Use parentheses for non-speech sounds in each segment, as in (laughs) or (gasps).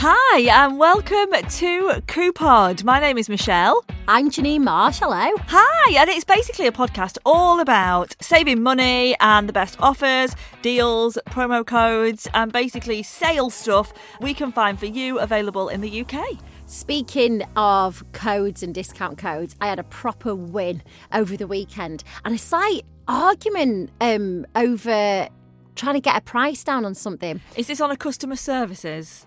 Hi, and welcome to Coupod. My name is Michelle. I'm Janine Marsh. Hello. Hi, and it's basically a podcast all about saving money and the best offers, deals, promo codes, and basically sales stuff we can find for you available in the UK. Speaking of codes and discount codes, I had a proper win over the weekend and a slight argument um, over trying to get a price down on something. Is this on a customer services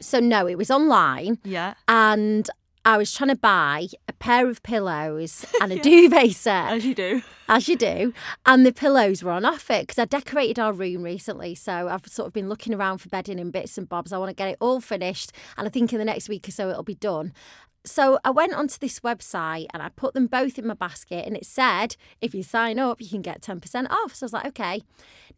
So, no, it was online. Yeah. And I was trying to buy a pair of pillows (laughs) and a duvet set. As you do. As you do. And the pillows were on offer because I decorated our room recently. So I've sort of been looking around for bedding and bits and bobs. I want to get it all finished. And I think in the next week or so it'll be done. So I went onto this website and I put them both in my basket and it said if you sign up you can get 10% off. So I was like, okay.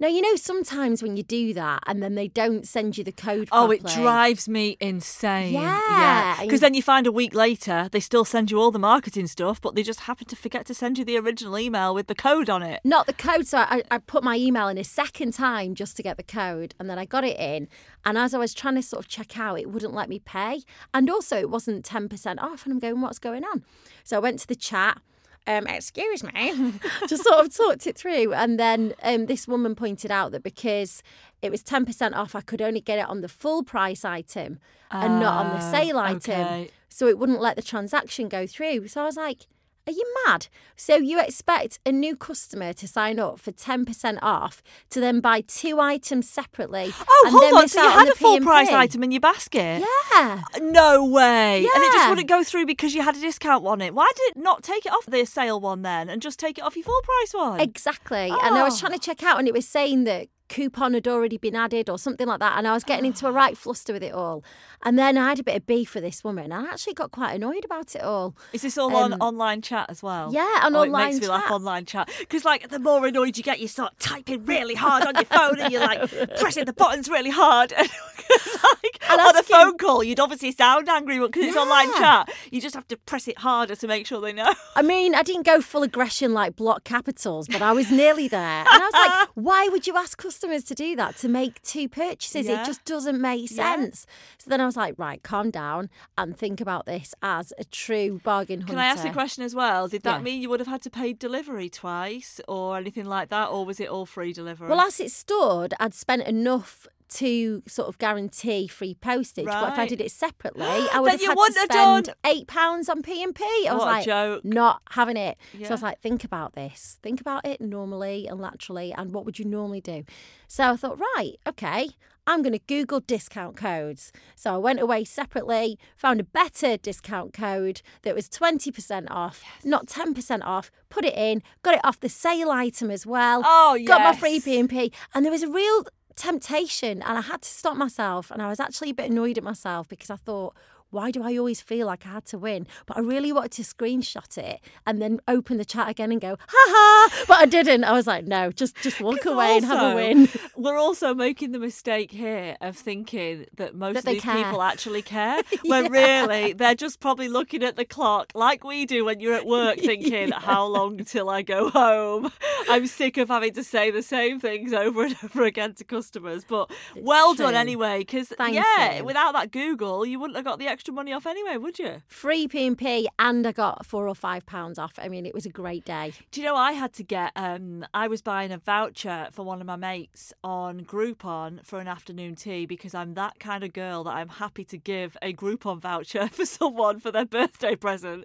Now you know sometimes when you do that and then they don't send you the code Oh, it drives me insane. Yeah. Because then you find a week later, they still send you all the marketing stuff, but they just happen to forget to send you the original email with the code on it. Not the code, so I, I put my email in a second time just to get the code, and then I got it in. And as I was trying to sort of check out, it wouldn't let me pay, and also it wasn't ten percent off. And I'm going, what's going on? So I went to the chat. Um, excuse me, (laughs) just sort of talked it through, and then um, this woman pointed out that because it was ten percent off, I could only get it on the full price item and not on the Ah, sale item, okay. so it wouldn't let the transaction go through. So I was like, are you mad? So you expect a new customer to sign up for 10% off to then buy two items separately? (gasps) Oh, and hold then on. So you had a full price P&P? item in your basket? Yeah. Uh, no way. Yeah. And it just wouldn't go through because you had a discount on it. Why did it not take it off the sale one then and just take it off your full price one? Exactly. And I was Oh. trying to check out and it was saying that coupon had already been added or something like that. And I was getting into a right fluster with it all. And then I had a bit of beef with this woman. and I actually got quite annoyed about it all. Is this all on Um, online chat as well? Yeah, on oh, online It makes me laugh chat. online chat. Because, like, the more annoyed you get, you start typing really hard on your (laughs) phone and you're like pressing the buttons really hard. (laughs) Because, like, And on a phone call, you'd obviously sound angry but because it's online chat. You just have to press it harder to make sure they know. I mean, I didn't go full aggression like block capitals, but I was nearly there. And I was like, (laughs) why would you ask customers to do that to make two purchases? Yeah. It just doesn't make Yeah. sense. So then I was like, right, calm down and think about this as a true bargain hunter. Can I ask a question as well? Did that Yeah. mean you would have had to pay delivery twice or anything like that? Or was it all free delivery? Well, as it stood, I'd spent enough to sort of guarantee free postage. But if I did it separately, (gasps) I would have had to have spend done- eight pounds on P and P. I was like, joke. not having it. So I was like, think about this. Think about it normally and laterally, and what would you normally do? So I thought, right, okay. I'm going to Google discount codes. So I went away separately, found a better discount code that was 20% off, not 10% off, put it in, got it off the sale item as well. Oh, Got my free yes. P&P. And there was a real temptation and I had to stop myself and I was actually a bit annoyed at myself because I thought why do I always feel like I had to win? But I really wanted to screenshot it and then open the chat again and go, ha ha. But I didn't. I was like, no, just just walk away and have a win. We're also making the mistake here of thinking that most That of these care. people actually care, (laughs) when really they're just probably looking at the clock like we do when you're at work, (laughs) thinking, "How long till I go home?" I'm sick of having to say the same things over and (laughs) over again to customers. But well done anyway, because yeah, you. without that Google, you wouldn't have got the extra money off anyway, would you? Free P&P and I got four or five pounds off. I mean, it was a great day. Do you know I had to get? Um, I was buying a voucher for one of my mates on Groupon for an afternoon tea because I'm that kind of girl that I'm happy to give a Groupon voucher (laughs) for someone for their birthday present.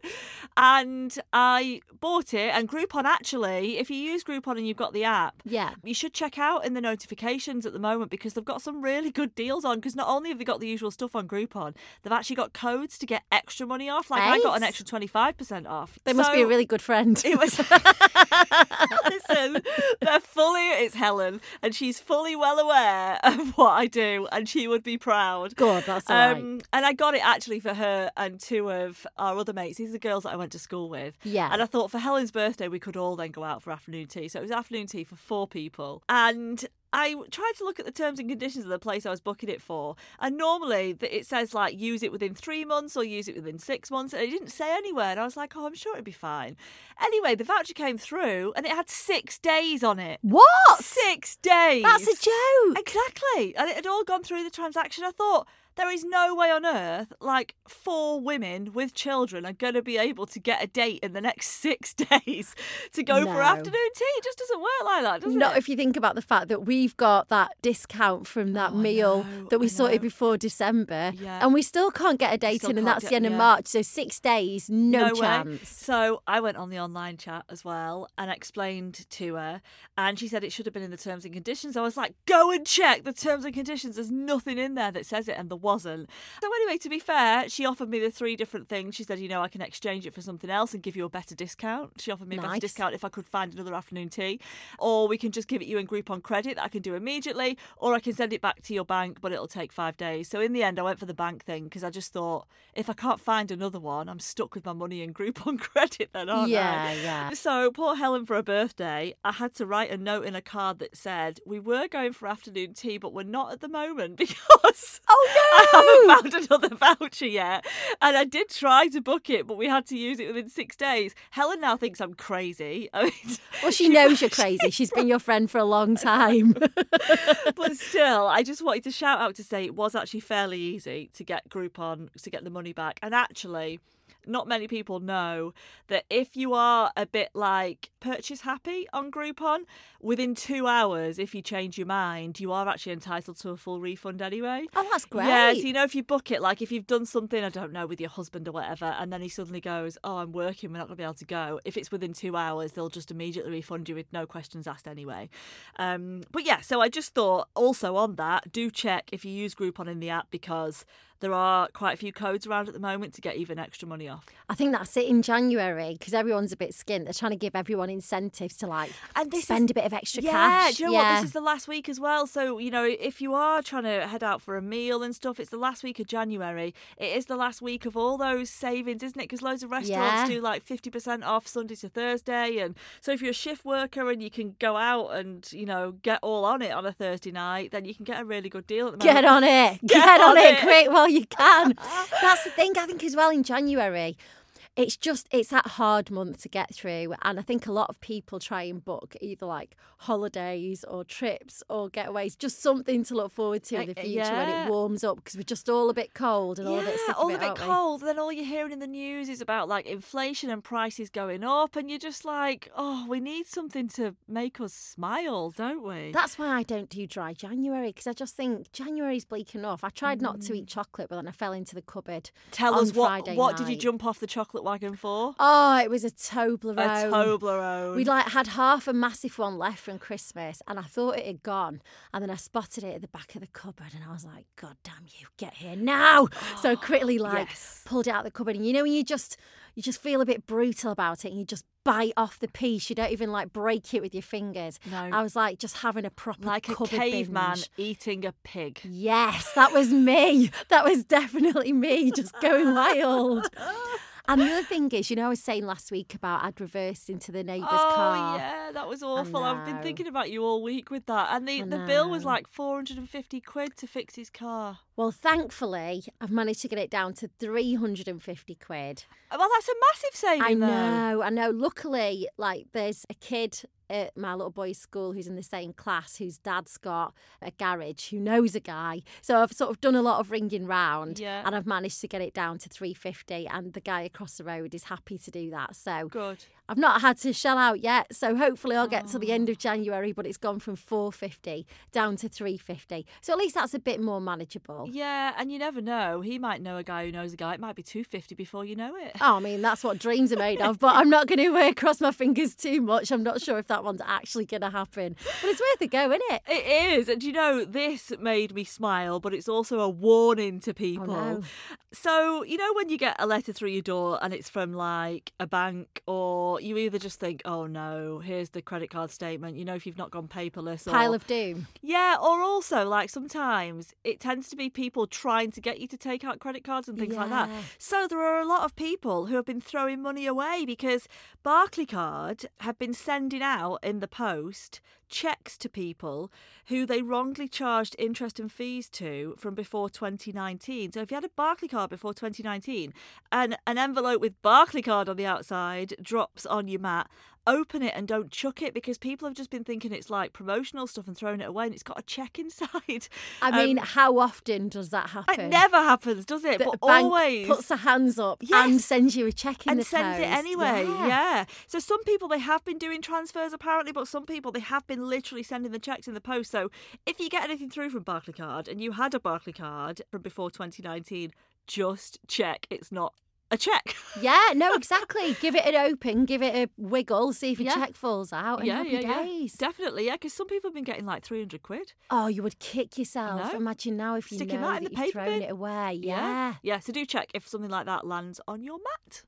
And I bought it, and Groupon actually, if you use Groupon and you've got the app, Yeah. you should check out in the notifications at the moment because they've got some really good deals on. Because not only have they got the usual stuff on Groupon, they've actually got codes to get extra money off. Like I got an extra twenty five percent off. They must be a really good friend. it was. (laughs) (laughs) Listen, they're fully. It's Helen, and she's fully well aware of what I do, and she would be proud. God, that's all right. Um, and I got it actually for her and two of our other mates. These are the girls that I went to school with. Yeah. And I thought for Helen's birthday, we could all then go out for afternoon tea. So it was afternoon tea for four people. And I tried to look at the terms and conditions of the place I was booking it for, and normally it says like use it within three months or use it within six months, and it didn't say anywhere. And I was like, oh, I'm sure it'd be fine. Anyway, the voucher came through, and it had six days on it. What? Six days. That's a joke. Exactly, and it had all gone through the transaction. I thought. There is no way on earth like four women with children are going to be able to get a date in the next (laughs) six days to go No. for afternoon tea. It just doesn't work like that, does Not it? if you think about the fact that we've got that discount from that Oh, meal know, that we sorted before December, Yeah. and we still can't get a date Still in, and that's get- the end of. March. So six days, no, way. chance. So I went on the online chat as well and explained to her, and she said it should have been in the terms and conditions. I was like, go and check the terms and conditions. There's nothing in there that says it, and there wasn't. So anyway, to be fair, she offered me the three different things. She said, you know, I can exchange it for something else and give you a better discount. She offered me a better discount if I could find another afternoon tea, or we can just give it you in Groupon credit that I can do immediately, or I can send it back to your bank, but it'll take five days. So in the end, I went for the bank thing because I just thought if I can't find another one, I'm stuck with my money in Groupon (laughs) credit then, aren't Yeah, I? yeah. So poor Helen for her birthday, I had to write a note in a card that said we were going for afternoon tea, but we're not at the moment (laughs) because Oh I haven't found another (laughs) voucher yet. And I did try to book it, but we had to use it within six days. Helen now thinks I'm crazy. (laughs) I mean, Well, she knows you're crazy. She's been your friend for a long time. (laughs) but still, I just wanted to shout out to say it was actually fairly easy to get Groupon to get the money back. And actually, not many people know that if you are a bit like purchase happy on Groupon, within two hours, if you change your mind, you are actually entitled to a full refund anyway. oh, that's great. Yeah, so you know if you book it, like if you've done something, I don't know, with your husband or whatever, and then he suddenly goes, "Oh, I'm working, we're not going to be able to go." If it's within two hours, they'll just immediately refund you with no questions asked anyway. Um, but yeah, so I just thought also on that, do check if you use Groupon in the app because there are quite a few codes around at the moment to get even extra money off. I think that's it in January because everyone's a bit skint. They're trying to give everyone incentives to like And this is- spend a bit of extra yeah, cash. do you know what? This is the last week as well. So, you know, if you are trying to head out for a meal and stuff, it's the last week of January. It is the last week of all those savings, isn't it? Because loads of restaurants Yeah. do like 50% off Sunday to Thursday. And so if you're a shift worker and you can go out and, you know, get all on it on a Thursday night, then you can get a really good deal at the Get on it. (laughs) Get Get, on, on it. it. quick while you can. That's the thing, I think, as well in January. It's just, it's that hard month to get through. And I think a lot of people try and book either like holidays or trips or getaways, just something to look forward to in the Uh, future when it warms up because we're just all a bit cold and all a bit sick all of a it, bit aren't we? cold. Then all you're hearing in the news is about like inflation and prices going up, and you're just like, oh, we need something to make us smile, don't we? That's why I don't do dry January because I just think January's bleak enough. I tried not to eat chocolate, but then I fell into the cupboard. Tell us what Friday what did you jump off the chocolate wagon for? Oh, it was a Toblerone. A Toblerone. We like had half a massive one left from Christmas, and I thought it had gone. And then I spotted it at the back of the cupboard, and I was like, "God damn you, get here now!" so I ah, quickly like yes. pulled it out of the cupboard, and you know when you just you just feel a bit brutal about it, and you just bite off the piece. You don't even like break it with your fingers. No. I was like just having a proper like a caveman binge. eating a pig. Yes, that was me. That was definitely me, just going wild. (laughs) And the other thing is, you know, I was saying last week about I'd reversed into the neighbour's car. oh car. yeah, that was awful. I've been thinking about you all week with that, and the the bill was like 450 quid to fix his car. Well, thankfully, I've managed to get it down to 350 quid. Well, that's a massive saving. I though. know, I know. Luckily, like, there's a kid at my little boy's school who's in the same class whose dad's got a garage who knows a guy. So I've sort of done a lot of ringing round Yeah. and I've managed to get it down to 350 and the guy across the road is happy to do that. So Good. I've not had to shell out yet, so hopefully I'll get to the Oh. end of January, but it's gone from 450 down to 350. So at least that's a bit more manageable. Yeah, and you never know. He might know a guy who knows a guy. It might be 250 before you know it. Oh, I mean, that's what dreams are made of, but I'm not going to uh, cross my fingers too much. I'm not sure if that one's actually going to happen, but it's worth a go, isn't it? It is. And you know, this made me smile, but it's also a warning to people. no. So, you know, when you get a letter through your door and it's from like a bank, or you either just think, oh no, here's the credit card statement, you know, if you've not gone paperless. Or, Pile of doom. Yeah, or also like sometimes it tends to be people trying to get you to take out credit cards and things like that. So there are a lot of people who have been throwing money away because Barclaycard have been sending out in the post checks to people who they wrongly charged interest and fees to from before 2019. So if you had a Barclaycard before 2019 and an envelope with Barclaycard on the outside drops on your mat, open it and don't chuck it because people have just been thinking it's like promotional stuff and throwing it away and it's got a check inside. (laughs) I mean, Um, how often does that happen? it never happens, does it? The but always puts their hands up and sends you a check in and sends it anyway. Yeah. Yeah. So some people they have been doing transfers apparently, but some people they have been literally sending the checks in the post. So if you get anything through from Barclaycard and you had a Barclaycard from before 2019, just check it's not a check. (laughs) Yeah, no, exactly. give it an open, give it a wiggle, see if your Yeah. check falls out, and happy days. Definitely, yeah, because some people have been getting like 300 quid. Oh, you would kick yourself. Imagine now if you Sticking know that in the you've paper thrown bin. it away. Yeah. Yeah. So do check if something like that lands on your mat.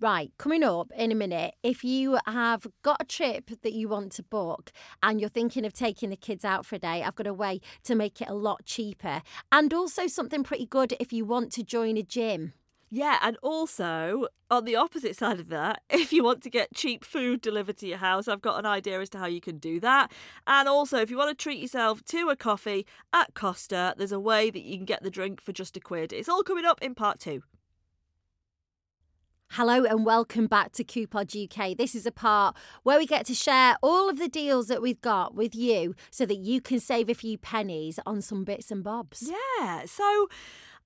Right, coming up in a minute, if you have got a trip that you want to book and you're thinking of taking the kids out for a day, I've got a way to make it a lot cheaper. And also something pretty good if you want to join a gym. Yeah, and also on the opposite side of that, (laughs) if you want to get cheap food delivered to your house, I've got an idea as to how you can do that. And also, if you want to treat yourself to a coffee at Costa, there's a way that you can get the drink for just a quid. It's all coming up in part two. Hello and welcome back to Coupod UK. This is a part where we get to share all of the deals that we've got with you so that you can save a few pennies on some bits and bobs. Yeah, so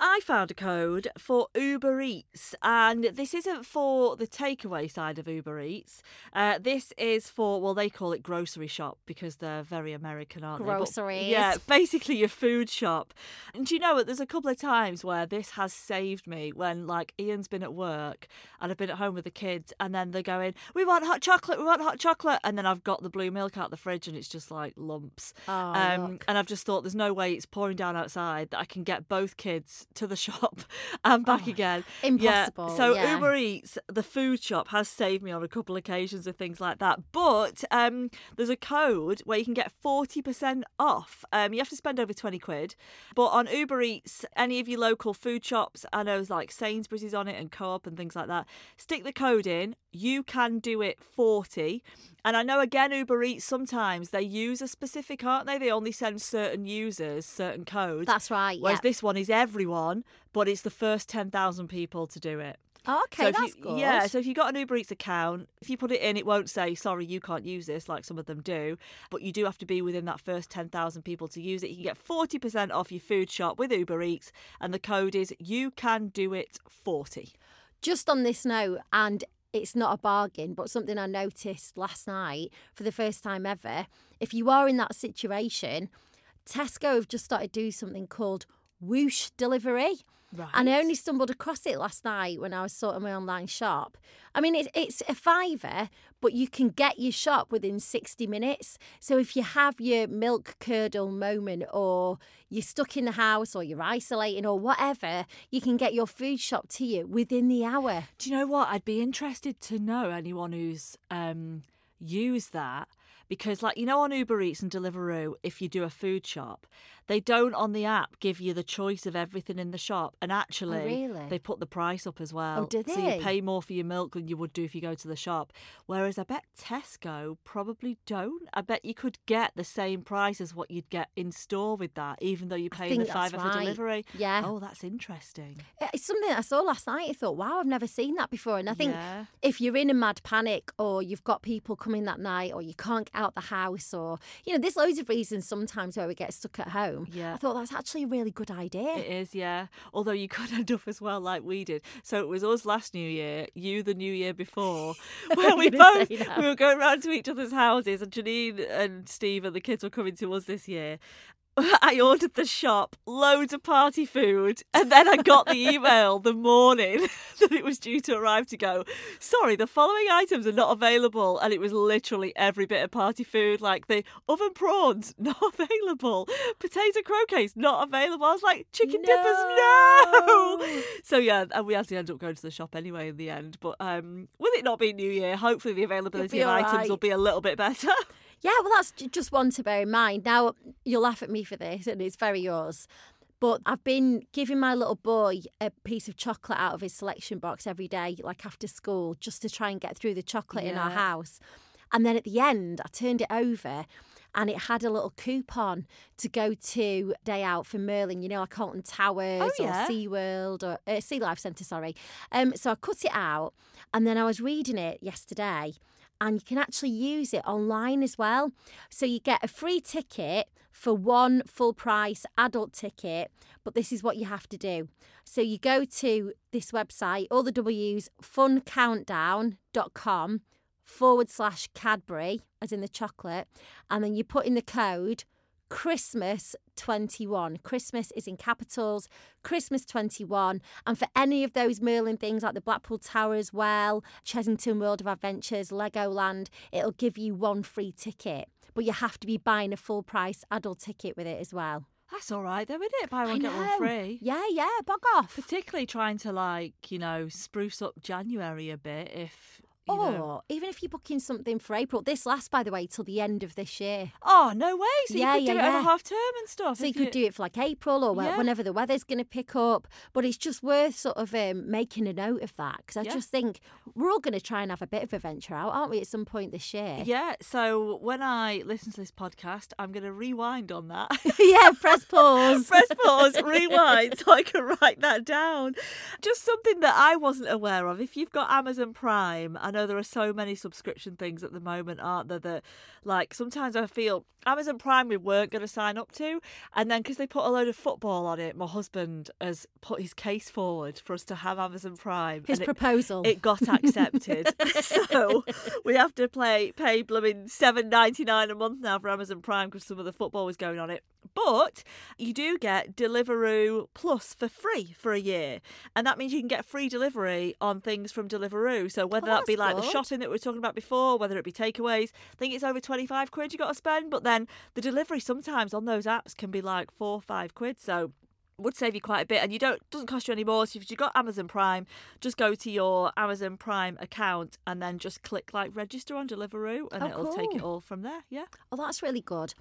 I found a code for Uber Eats, and this isn't for the takeaway side of Uber Eats. Uh, this is for, well, they call it grocery shop because they're very American, aren't they? But- Groceries. yeah, basically your food shop. And do you know what? There's a couple of times where this has saved me when, like, Ian's been at work and I've been at home with the kids, and then they're going, We want hot chocolate, we want hot chocolate. And then I've got the blue milk out the fridge and it's just like lumps. Oh, Um, and I've just thought there's no way it's pouring down outside that I can get both kids to the (laughs) shop and back Oh, again. impossible, Yeah. So yeah. Uber Eats, the food shop, has saved me on a couple occasions with things like that. But um, there's a code where you can get 40% off. Um, you have to spend over 20 quid. But on Uber Eats, any of your local food shops, I know like Sainsbury's is on it and Co-op and things like that. Stick the code in. You can do it 40. And I know again Uber Eats sometimes they use a specific, aren't they? They only send certain users certain codes. That's right. Whereas yeah. this one is everyone, but it's the first 10,000 people to do it. Oh, okay, so that's you, good. Yeah, so if you've got an Uber Eats account, if you put it in, it won't say, sorry, you can't use this, like some of them do. But you do have to be within that first 10,000 people to use it. You can get 40% off your food shop with Uber Eats, and the code is you can do it 40. Just on this note, and it's not a bargain, but something I noticed last night for the first time ever. If you are in that situation, Tesco have just started doing something called whoosh delivery. Right. And I only stumbled across it last night when I was sorting my online shop. I mean, it's it's a fiver, but you can get your shop within 60 minutes. So if you have your milk curdle moment or you're stuck in the house or you're isolating or whatever, you can get your food shop to you within the hour. Do you know what? I'd be interested to know anyone who's um, used that because, like, you know, on Uber Eats and Deliveroo, if you do a food shop, they don't on the app give you the choice of everything in the shop, and oh, actually, Oh, really? Oh, they put the price up as well. Oh, do So they? you pay more for your milk than you would do if you go to the shop. Whereas I bet Tesco probably don't. I bet you could get the same price as what you'd get in store with that, even though you're paying the fiver for delivery. Yeah. Oh, that's interesting. Eh, it's something I saw last night. I thought, wow, I've never seen that before. And I think Yeah. if you're in a mad panic or you've got people coming that night or you can't get out the house or, you know, there's loads of reasons sometimes where we get stuck at home. Yeah. I thought that's actually a really good idea. It is, yeah. Although you could (laughs) end up as well like we did. So it was us last New Year, you the New Year before, (laughs) where we both we were going round to each other's houses, and Janine and Steve and the kids were coming to us this year. (laughs) I ordered the shop loads of party food, and then I got the email the morning (laughs) that it was due to arrive to go. Sorry, the following items are not available, and it was literally every bit of party food, like the oven prawns (laughs) not available, potato croquettes not available. I was like, chicken dippers, no. No. So yeah, and we had to end up going to the shop anyway in the end. But um, with it not being New Year, hopefully the availability of items right. will be a little bit better. Yeah, well, that's just one to bear in mind. Now, you'll laugh at me for this, and it's very yours. But I've been giving my little boy a piece of chocolate out of his selection box every day, like after school, just to try and get through the chocolate in our house. And then at the end, I turned it over and it had a little coupon to go to day out for Merlin, you know, like Alton Towers Oh, yeah. or SeaWorld or uh, Sea Life Centre, sorry. Um, so I cut it out and then I was reading it yesterday and you can actually use it online as well. So you get a free ticket for one full price adult ticket, but this is what you have to do. So you go to this website, all the W's, funcountdown.com forward slash Cadbury, as in the chocolate, and then you put in the code Christmas 21. Christmas is in capitals, Christmas 21. And for any of those Merlin things like the Blackpool Tower as well, Chessington World of Adventures, Legoland, it'll give you one free ticket. But you have to be buying a full price adult ticket with it as well. That's all right though, isn't it? Buy one, get one free. Yeah, yeah, bog off. Particularly trying to like, you know, spruce up January a bit if Or know. even if you're booking something for April, this lasts, by the way, till the end of this year. Oh, no way. So Yeah, you could do yeah, it over half term and stuff. So you could do it for like April or Yeah. whenever the weather's going to pick up. But it's just worth sort of um, making a note of that because I Yeah. just think we're all going to try and have a bit of a venture out, aren't we, at some point this year? Yeah, so when I listen to this podcast, I'm going to rewind on that. (laughs) yeah, press pause. (laughs) Press pause, rewind, so I can write that down. Just something that I wasn't aware of. If you've got Amazon Prime, I know there are so many subscription things at the moment, aren't there? That, like, sometimes I feel Amazon Prime we weren't going to sign up to, and then because they put a load of football on it, my husband has put his case forward for us to have Amazon Prime. His and it- proposal. it got (laughs) accepted. so we have to play pay blooming seven ninety nine a month now for Amazon Prime because some of the football was going on it. But you do get Deliveroo Plus for free for a year, and that means you can get free delivery on things from Deliveroo. So whether Oh, that be like the shopping that we were talking about before, whether it be takeaways, I think it's over twenty five quid you got to spend. But then the delivery sometimes on those apps can be like four or five quid. So would save you quite a bit and you don't doesn't cost you any more. So if you've got amazon prime just go to your amazon prime account and then just click like register on deliveroo and Oh, it'll take it all from there. Yeah. Oh, that's really good.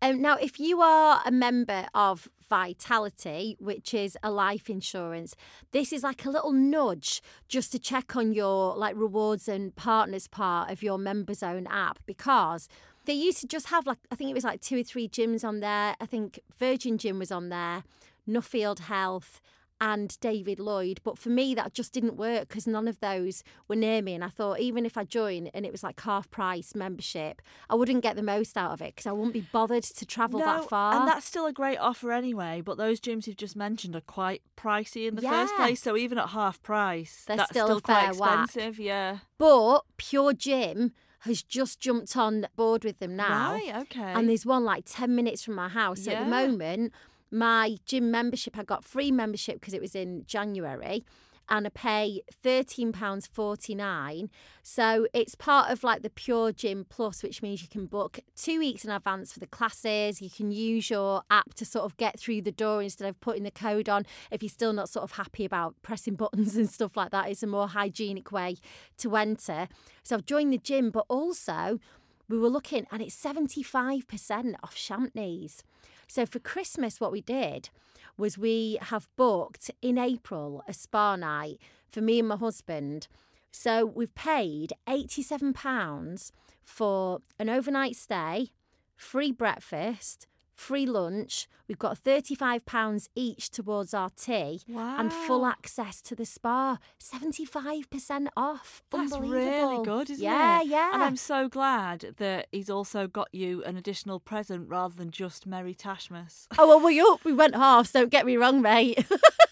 Um, now, if you are a member of Vitality, which is a life insurance, this is like a little nudge just to check on your like rewards and partners part of your members own app because they used to just have like I think it was like two or three gyms on there. I think Virgin Gym was on there, Nuffield Health. And David Lloyd, but for me that just didn't work because none of those were near me. And I thought even if I joined and it was like half price membership, I wouldn't get the most out of it because I wouldn't be bothered to travel that far. and that's still a great offer anyway but those gyms you've just mentioned are quite pricey in the first place so even at half price They're that's still still, quite fair whack. expensive yeah But Pure Gym has just jumped on board with them now. right okay And there's one like 10 minutes from my house. So at the moment, my gym membership, I got free membership because it was in January. And I pay £13.49. So it's part of like the Pure Gym Plus, which means you can book two weeks in advance for the classes. You can use your app to sort of get through the door instead of putting the code on. If you're still not sort of happy about pressing (laughs) buttons and stuff like that, it's a more hygienic way to enter. So I've joined the gym, but also we were looking and it's 75% off champneys. So for Christmas, what we did was we have booked in April a spa night for me and my husband. So we've paid £87 for an overnight stay, free breakfast, free lunch. We've got £35 each towards our tea and full access to the spa. 75% off. That's really good, isn't yeah, it? Yeah, And I'm so glad that he's also got you an additional present rather than just Merry Tashmas. Oh well, we up. We went halves. Don't get me wrong, mate. (laughs)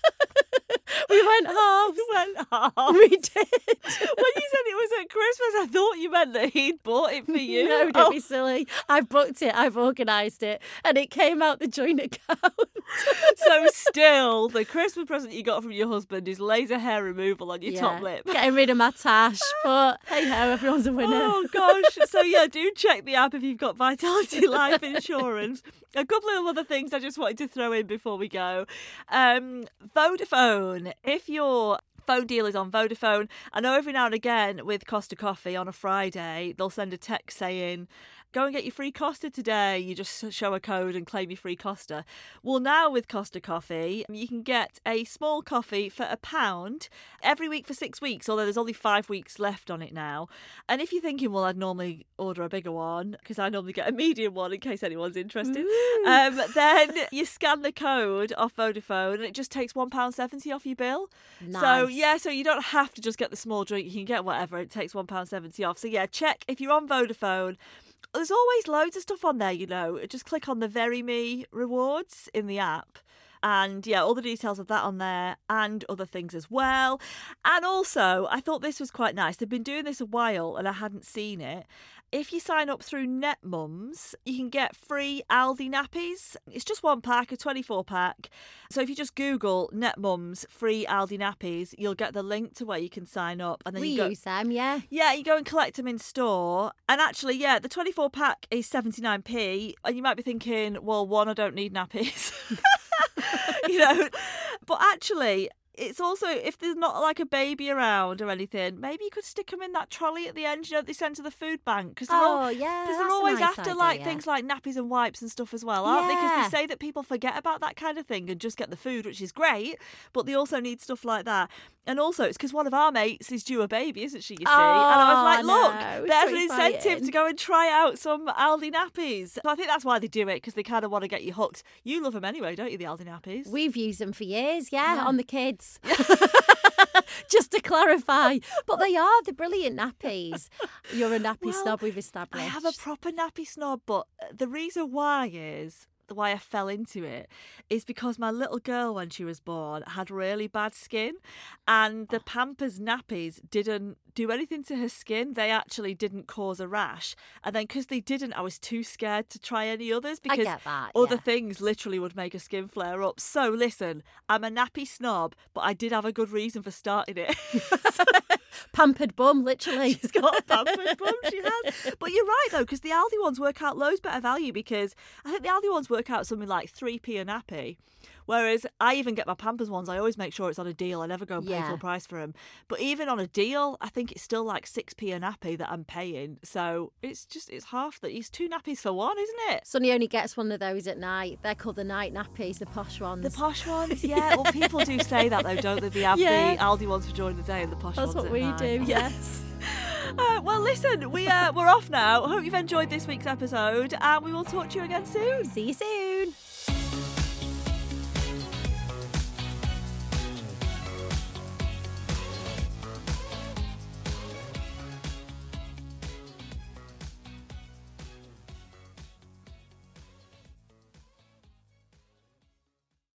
we went halves. You went half. We did. when you said it was at Christmas, I thought you meant that he'd bought it for (laughs) you. No, don't Oh, be silly. I've booked it. I've organised it, and it came out the joint account. (laughs) so (laughs) still, the Christmas present you got from your husband is laser hair removal on your top lip. Getting rid of my tash, but hey ho, everyone's a winner. Oh gosh! So yeah, do check the app if you've got Vitality Life Insurance. A couple of other things I just wanted to throw in before we go. Um, Vodafone. If your phone deal is on Vodafone, I know every now and again with Costa Coffee on a Friday they'll send a text saying. Go and get your free Costa today. You just show a code and claim your free Costa. Well, now with Costa Coffee, you can get a small coffee for a pound every week for six weeks, although there's only five weeks left on it now. And if you're thinking, well, I'd normally order a bigger one because I normally get a medium one in case anyone's interested, um, then (laughs) you scan the code off Vodafone and it just takes £1.70 off your bill. So Yeah, so you don't have to just get the small drink. You can get whatever. It takes £1.70 off. So yeah, check if you're on Vodafone. There's always loads of stuff on there, you know. Just click on the Very Me rewards in the app. And yeah, all the details of that on there and other things as well. And also, I thought this was quite nice. They've been doing this a while and I hadn't seen it. If you sign up through NetMums, you can get free Aldi nappies. It's just one pack, a 24 pack. So if you just Google NetMums free Aldi nappies, you'll get the link to where you can sign up. And then we you go, use them, yeah. yeah, you go and collect them in store. And actually, yeah, the 24 pack is 79p. And you might be thinking, well, one, I don't need nappies. (laughs) you know, but actually, it's also if there's not like a baby around or anything, maybe you could stick them in that trolley at the end. You know, they send to the food bank because they're, all- Oh, yeah. because they're always nice after like idea. things like nappies and wipes and stuff as well, aren't they? Because they say that people forget about that kind of thing and just get the food, which is great, but they also need stuff like that. And also, it's because one of our mates is due a baby, isn't she? You see, and I was like, Oh, look, no, there's so an incentive to go and try out some Aldi nappies. So I think that's why they do it because they kind of want to get you hooked. You love them anyway, don't you? The Aldi nappies. We've used them for years, yeah, Yeah. on the kids. (laughs) Just to clarify. But they are the brilliant nappies. You're a nappy Well, snob, we've established. I have a proper nappy snob, but the reason why is why I fell into it is because my little girl, when she was born, had really bad skin, and the oh. Pampers nappies didn't do anything to her skin. They actually didn't cause a rash, and then because they didn't, I was too scared to try any others because that. other yeah. things literally would make her skin flare up. So listen, I'm a nappy snob, but I did have a good reason for starting it. (laughs) (laughs) Pampered bum, literally. She's got a pampered bum, she has. But you're right though, because the Aldi ones work out loads better value because I think the Aldi ones work out something like three p a nappy. Whereas I even get my Pampers ones, I always make sure it's on a deal. I never go and pay Yeah. full price for them. But even on a deal, I think it's still like six p a nappy that I'm paying. So it's just it's half that. It's two nappies for one, isn't it? Sonny only gets one of those at night. They're called the night nappies, the posh ones. The posh ones, (laughs) yeah. Well, people do say that though, don't they? They have Yeah. the Aldi ones for during the day and the posh That's ones That's what at we night. do, (laughs) Yes. Uh, well, listen, we uh, we're off now. Hope you've enjoyed this week's episode, and we will talk to you again soon. See you soon.